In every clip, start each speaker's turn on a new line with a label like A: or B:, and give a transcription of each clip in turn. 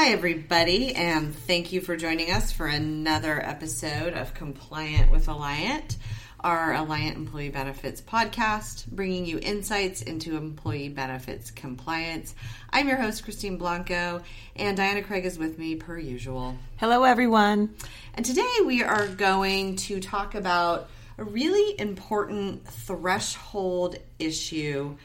A: Hi, everybody, and thank you for joining us for another episode of Compliant with Alliant, our Alliant Employee Benefits podcast, bringing you insights into employee benefits compliance. I'm your host, Christine Blanco, and Diana Craig is with me per usual.
B: Hello, everyone.
A: And today we are going to talk about a really important threshold issue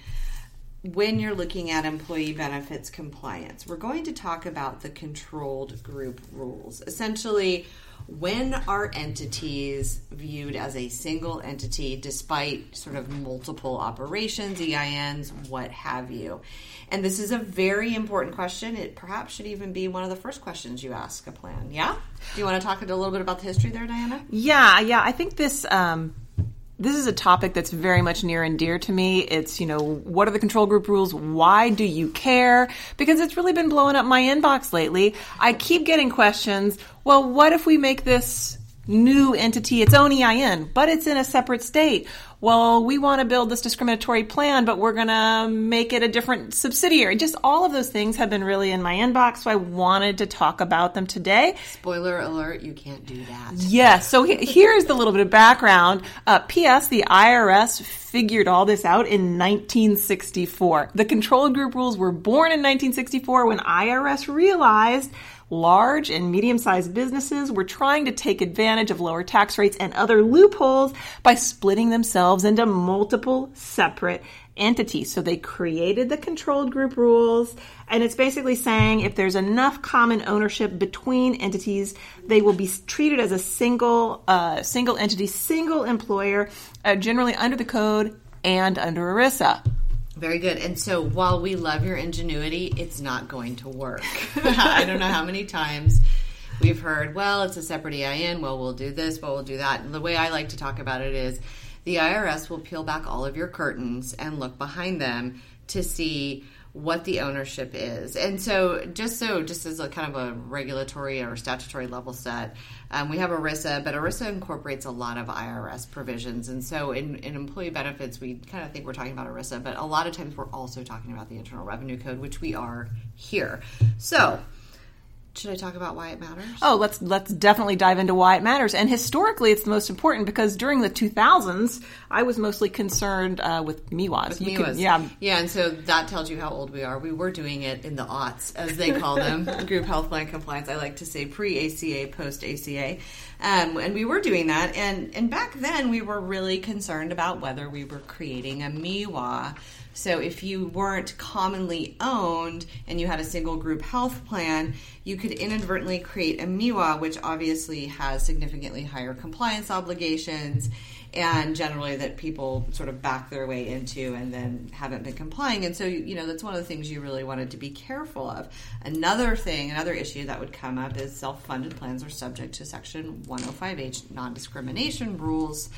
A: when you're looking at employee benefits compliance. We're going to talk about the controlled group rules. Essentially, when are entities viewed as a single entity despite sort of multiple operations, EINs, what have you? And this is a very important question. It perhaps should even be one of the first questions you ask a plan. Yeah? Do you want to talk a little bit about the history there, Diana?
B: Yeah, yeah. I think this um, this is a topic that's very much near and dear to me. It's, you know, what are the control group rules? Why do you care? Because it's really been blowing up my inbox lately. I keep getting questions. Well, what if we make this new entity its own EIN, but it's in a separate state? Well, we want to build this discriminatory plan, but we're going to make it a different subsidiary. Just all of those things have been really in my inbox, so I wanted to talk about them today.
A: Spoiler alert, you can't do that.
B: Yes. So here's the little bit of background. Uh, P.S. The IRS figured all this out in 1964. The control group rules were born in 1964 when IRS realized large and medium sized businesses were trying to take advantage of lower tax rates and other loopholes by splitting themselves into multiple separate entities. So they created the controlled group rules, and it's basically saying if there's enough common ownership between entities, they will be treated as a single uh, single entity, single employer, uh, generally under the code and under ERISA.
A: Very good. And so while we love your ingenuity, it's not going to work. I don't know how many times we've heard, well, it's a separate EIN, well, we'll do this, well, we'll do that. And the way I like to talk about it is the IRS will peel back all of your curtains and look behind them to see what the ownership is. And so, just so, just as a kind of a regulatory or statutory level set, um, we have ERISA, but ERISA incorporates a lot of IRS provisions. And so, in, in employee benefits, we kind of think we're talking about ERISA, but a lot of times we're also talking about the Internal Revenue Code, which we are here. So, should I talk about why it matters?
B: Oh, let's let's definitely dive into why it matters. And historically, it's the most important because during the 2000s, I was mostly concerned uh, with MEWAs.
A: With MEWAs. Can, yeah, yeah, and so that tells you how old we are. We were doing it in the aughts, as they call them, group health plan compliance. I like to say pre ACA, post ACA, um, and we were doing that. And and back then, we were really concerned about whether we were creating a MEWA so if you weren't commonly owned and you had a single group health plan, you could inadvertently create a MEWA, which obviously has significantly higher compliance obligations and generally that people sort of back their way into and then haven't been complying. And so, you know, that's one of the things you really wanted to be careful of. Another thing, another issue that would come up is self funded plans are subject to Section 105H non discrimination rules.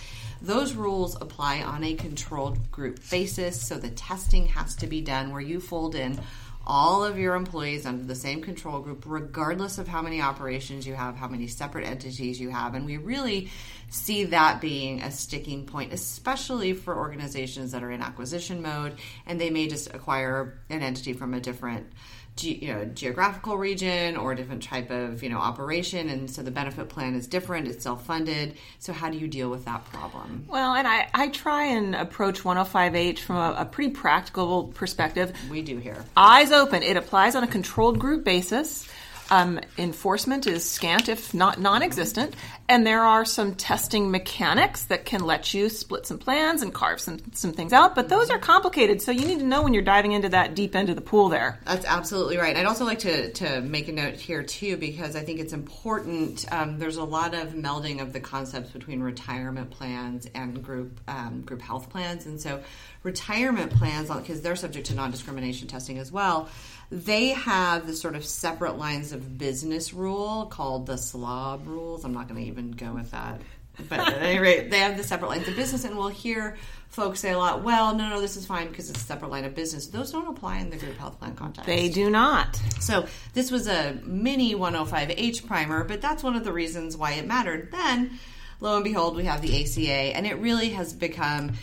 A: Those rules apply on a controlled group basis, so the testing has to be done where you fold in all of your employees under the same control group, regardless of how many operations you have, how many separate entities you have. And we really see that being a sticking point, especially for organizations that are in acquisition mode and they may just acquire an entity from a different ge- you know geographical region or a different type of you know operation and so the benefit plan is different it's self-funded. So how do you deal with that problem?
B: Well and i, I try and approach 105h from a, a pretty practical perspective.
A: We do here.
B: Eyes open. It applies on a controlled group basis um, enforcement is scant, if not non existent, and there are some testing mechanics that can let you split some plans and carve some, some things out, but those are complicated, so you need to know when you're diving into that deep end of the pool there.
A: That's absolutely right. I'd also like to, to make a note here, too, because I think it's important. Um, there's a lot of melding of the concepts between retirement plans and group, um, group health plans, and so retirement plans, because they're subject to non discrimination testing as well they have the sort of separate lines of business rule called the SLOB rules. I'm not going to even go with that. But at any rate, they have the separate lines of business, and we'll hear folks say a lot, well, no, no, this is fine because it's a separate line of business. Those don't apply in the group health plan context.
B: They do not.
A: So this was a mini 105H primer, but that's one of the reasons why it mattered. Then, lo and behold, we have the ACA, and it really has become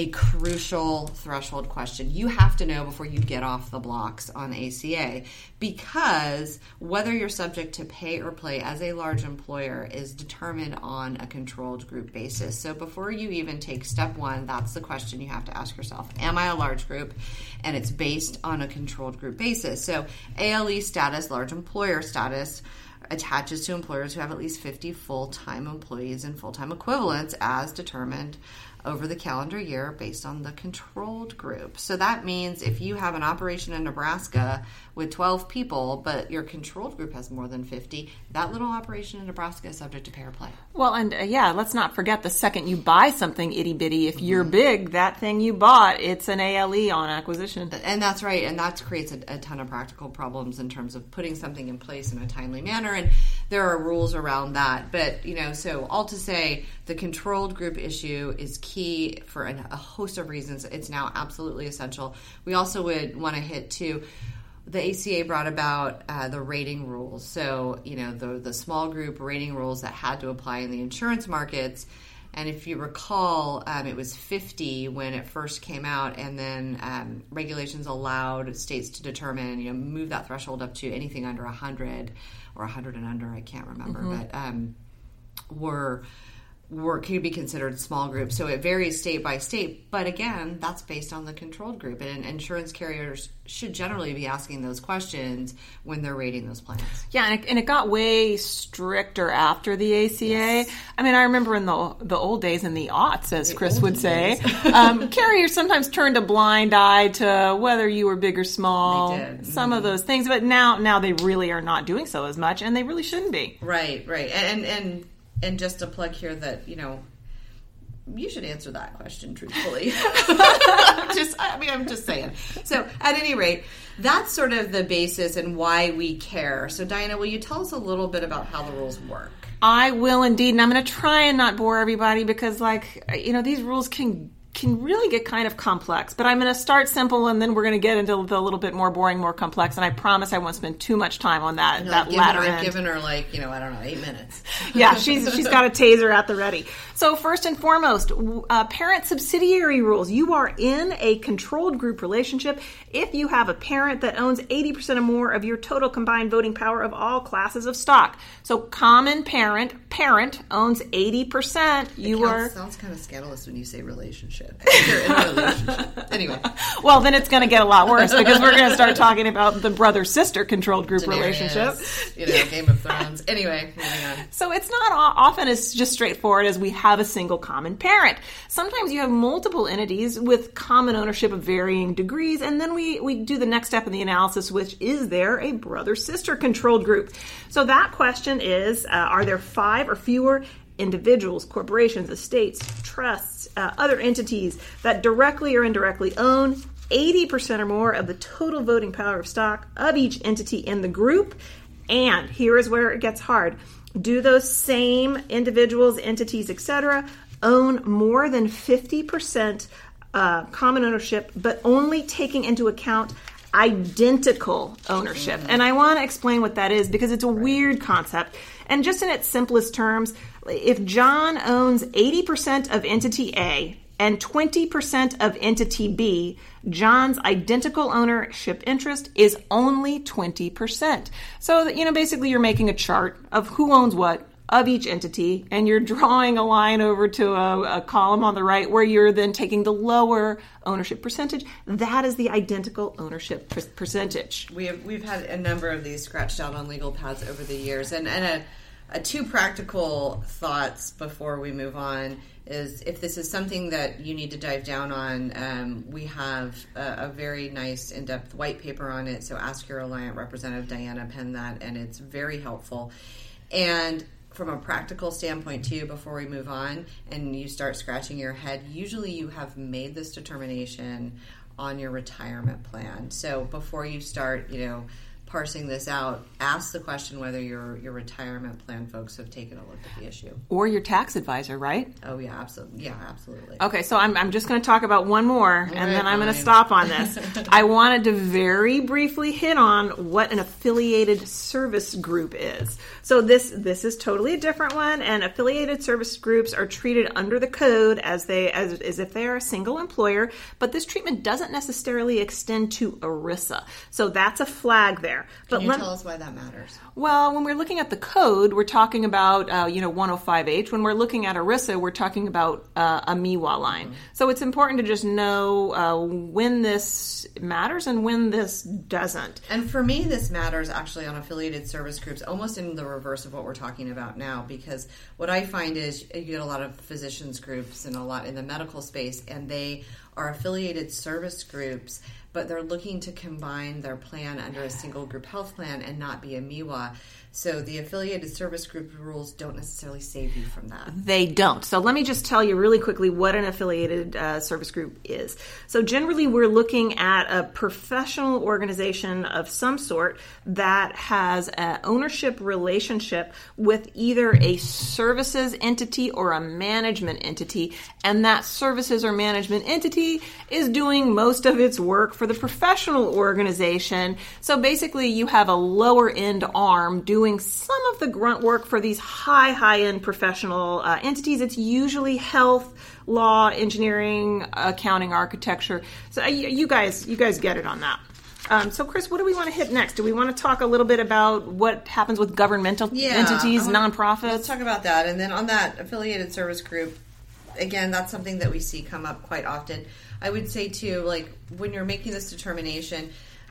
A: a crucial threshold question. You have to know before you get off the blocks on ACA because whether you're subject to pay or play as a large employer is determined on a controlled group basis. So before you even take step one, that's the question you have to ask yourself Am I a large group? And it's based on a controlled group basis. So ALE status, large employer status, attaches to employers who have at least 50 full time employees and full time equivalents as determined over the calendar year based on the controlled group. So that means if you have an operation in Nebraska with 12 people, but your controlled group has more than 50, that little operation in Nebraska is subject to pay or play.
B: Well, and uh, yeah, let's not forget the second you buy something itty bitty, if mm-hmm. you're big, that thing you bought, it's an ALE on acquisition.
A: And that's right. And that creates a, a ton of practical problems in terms of putting something in place in a timely manner. And there are rules around that. But, you know, so all to say, the controlled group issue is key for a host of reasons. It's now absolutely essential. We also would want to hit too the ACA brought about uh, the rating rules. So, you know, the, the small group rating rules that had to apply in the insurance markets. And if you recall, um, it was 50 when it first came out, and then um, regulations allowed states to determine, you know, move that threshold up to anything under 100 or 100 and under, I can't remember, mm-hmm. but um, were were could be considered small groups. So it varies state by state, but again, that's based on the controlled group. And insurance carriers should generally be asking those questions when they're rating those plans.
B: Yeah, and it, and it got way stricter after the ACA. Yes. I mean, I remember in the the old days, in the aughts, as the Chris would say, um, carriers sometimes turned a blind eye to whether you were big or small. Some mm-hmm. of those things, but now now they really are not doing so as much, and they really shouldn't be.
A: Right, right, and and. And just a plug here that you know you should answer that question truthfully. just, I mean, I'm just saying. So, at any rate, that's sort of the basis and why we care. So, Diana, will you tell us a little bit about how the rules work?
B: I will indeed, and I'm going to try and not bore everybody because, like, you know, these rules can can really get kind of complex. But I'm going to start simple, and then we're going to get into the little bit more boring, more complex. And I promise I won't spend too much time on that. that
A: given,
B: latter
A: I've
B: end.
A: given her like you know I don't know eight minutes.
B: yeah, she's she's got a taser at the ready. So first and foremost, uh, parent subsidiary rules. You are in a controlled group relationship if you have a parent that owns 80% or more of your total combined voting power of all classes of stock. So common parent parent owns 80%. You
A: are sounds kind of scandalous when you say relationship. You're in a relationship. anyway.
B: Well, then it's going to get a lot worse because we're going to start talking about the brother sister controlled group Daenerys, relationship.
A: You know, Game of Thrones. Anyway, moving on.
B: So it's not often as just straightforward as we have a single common parent. Sometimes you have multiple entities with common ownership of varying degrees, and then we, we do the next step in the analysis, which is there a brother sister controlled group? So that question is uh, Are there five or fewer individuals, corporations, estates, trusts, uh, other entities that directly or indirectly own 80% or more of the total voting power of stock of each entity in the group. And here is where it gets hard. Do those same individuals, entities, etc., own more than 50% uh, common ownership, but only taking into account identical ownership. And I want to explain what that is because it's a weird concept. And just in its simplest terms, if John owns 80% of entity A and 20% of entity B, John's identical ownership interest is only 20%. So, you know, basically you're making a chart of who owns what of each entity, and you're drawing a line over to a, a, column on the right where you're then taking the lower ownership percentage. That is the identical ownership per- percentage.
A: We have we've had a number of these scratched out on legal pads over the years, and and a uh, two practical thoughts before we move on is if this is something that you need to dive down on, um, we have a, a, very nice in depth white paper on it. So ask your Alliant representative, Diana, pen that, and it's very helpful. And from a practical standpoint, too, before we move on and you start scratching your head, usually you have made this determination on your retirement plan. So before you start, you know, parsing this out, ask the question whether your your retirement plan folks have taken a look at the issue.
B: Or your tax advisor, right?
A: Oh yeah, absolutely. Yeah, absolutely.
B: Okay, so I'm, I'm just going to talk about one more, and
A: right,
B: then I'm going to stop on this. I wanted to very briefly hit on what an affiliated service group is. So this this is totally a different one, and affiliated service groups are treated under the code as they as, as if they are a single employer, but this treatment doesn't necessarily extend to ERISA. So that's a flag there. But
A: Can you
B: let-
A: tell us why that matters?
B: well, when we're looking at the code, we're talking about uh, you know 105H. When we're looking at ERISA, we're talking about uh, a MEWA line. So it's important to just know uh, when this matters and when this doesn't.
A: And for me, this matters actually on affiliated service groups, almost in the reverse of what we're talking about now, because what I find is you get a lot of physicians groups and a lot in the medical space, and they are affiliated service groups, but they're looking to combine their plan under a single group health plan and not be a MEWA. So the affiliated service group rules don't necessarily save you from that.
B: They don't. So let me just tell you really quickly what an affiliated uh, service group is. So generally, we're looking at a professional organization of some sort that has an ownership relationship with either a services entity or a management entity, and that services or management entity is doing most of its work for the professional organization. So basically, you have a lower end arm doing some of the grunt work for these high, high end professional uh, entities. It's usually health, law, engineering, accounting, architecture. So uh, you, guys, you guys get it on that. Um, so, Chris, what do we want to hit next? Do we want to talk a little bit about what happens with governmental entities,
A: I
B: nonprofits?
A: Let's talk about that, and then on that affiliated service group, again, that's something that we see come up quite often. I would say too, like when you're making this determination,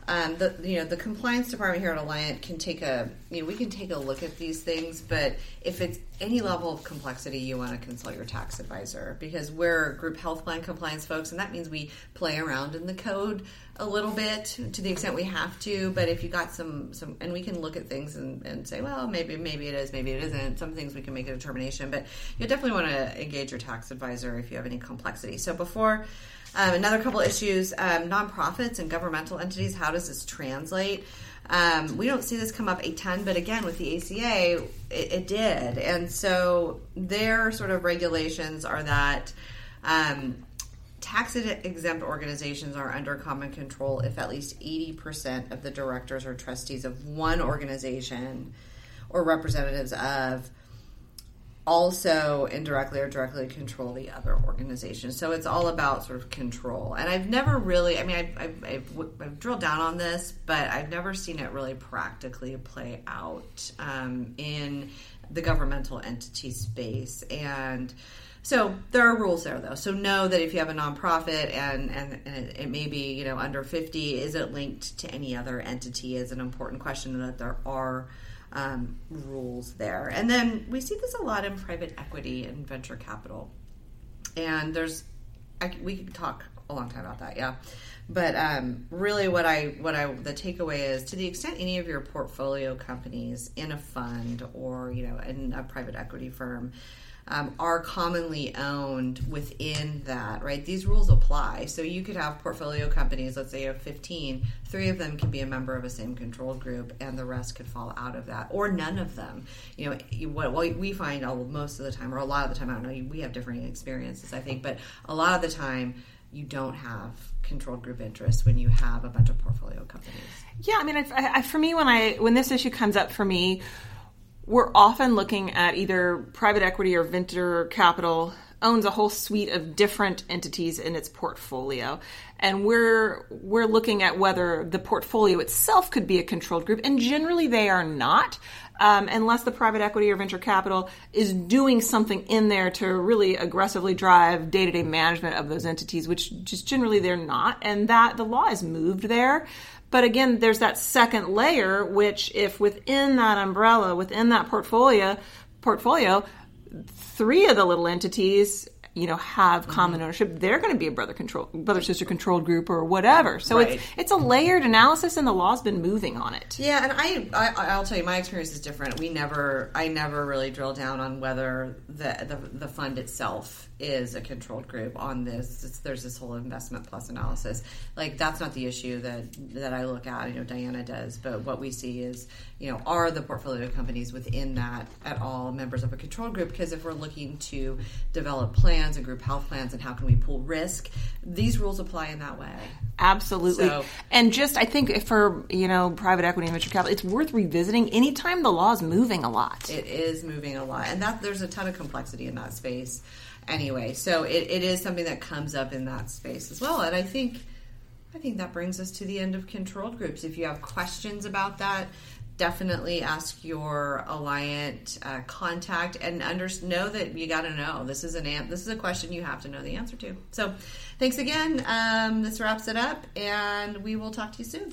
A: um, the you know the compliance department here at Alliant can take a you know we can take a look at these things, but if it's any level of complexity, you want to consult your tax advisor because we're group health plan compliance folks, and that means we play around in the code a little bit to the extent we have to. But if you got some some, and we can look at things and, and say, well, maybe maybe it is, maybe it isn't. Some things we can make a determination, but you definitely want to engage your tax advisor if you have any complexity. So before. Um, another couple issues: um, nonprofits and governmental entities. How does this translate? Um, we don't see this come up a ton, but again, with the ACA, it, it did, and so their sort of regulations are that. Um, Tax exempt organizations are under common control if at least 80% of the directors or trustees of one organization or representatives of also indirectly or directly control the other organization. So it's all about sort of control. And I've never really, I mean, I've, I've, I've, I've drilled down on this, but I've never seen it really practically play out um, in the governmental entity space. And so there are rules there, though. So know that if you have a nonprofit and and, and it, may be you know under fifty, is it linked to any other entity? Is an important question, that there are um, rules there. And then we see this a lot in private equity and venture capital. And there's, I, we could talk a long time about that, yeah. But um, really, what I what I the takeaway is to the extent any of your portfolio companies in a fund or you know in a private equity firm um, are commonly owned within that, right? These rules apply. So you could have portfolio companies, let's say you have 15, three of them can be a member of a same control group, and the rest could fall out of that, or none of them. You know, what, what we find most of the time, or a lot of the time, I don't know, we have different experiences, I think, but a lot of the time, you don't have controlled group interests when you have a bunch of portfolio companies.
B: Yeah, I mean, I, I, for me, when I when this issue comes up for me, we're often looking at either private equity or venture capital owns a whole suite of different entities in its portfolio. And we're we're looking at whether the portfolio itself could be a controlled group and generally they are not um, unless the private equity or venture capital is doing something in there to really aggressively drive day-to-day management of those entities which just generally they're not and that the law is moved there but again, there's that second layer, which if within that umbrella, within that portfolio, portfolio, three of the little entities you know have
A: Mm-hmm.
B: common ownership, they're going to be a brother control brother sister controlled group or whatever. So
A: Right.
B: it's it's a layered analysis, and the law's been moving on it.
A: Yeah, and I, I I'll tell you, my experience is different. We never, I never really drill down on whether the the, the fund itself is a controlled group on this. It's, there's this whole investment plus analysis. Like that's not the issue that that I look at. You know, Diana does, but what we see is, you know, are the portfolio companies within that at all members of a control group? Because if we're looking to develop plans and group health plans and how can we pool risk, these rules apply in that way.
B: Absolutely.
A: So-
B: and just I think for you know private equity and venture capital, it's worth revisiting anytime the law is moving a lot.
A: it is moving a lot and that there's a ton of complexity in that space anyway so it, it is something that comes up in that space as well and i think i think that brings us to the end of controlled groups if you have questions about that definitely ask your alliant uh, contact and under, know that you got to know. This is an this is a question you have to know the answer to. So thanks again. Um, this wraps it up and we will talk to you soon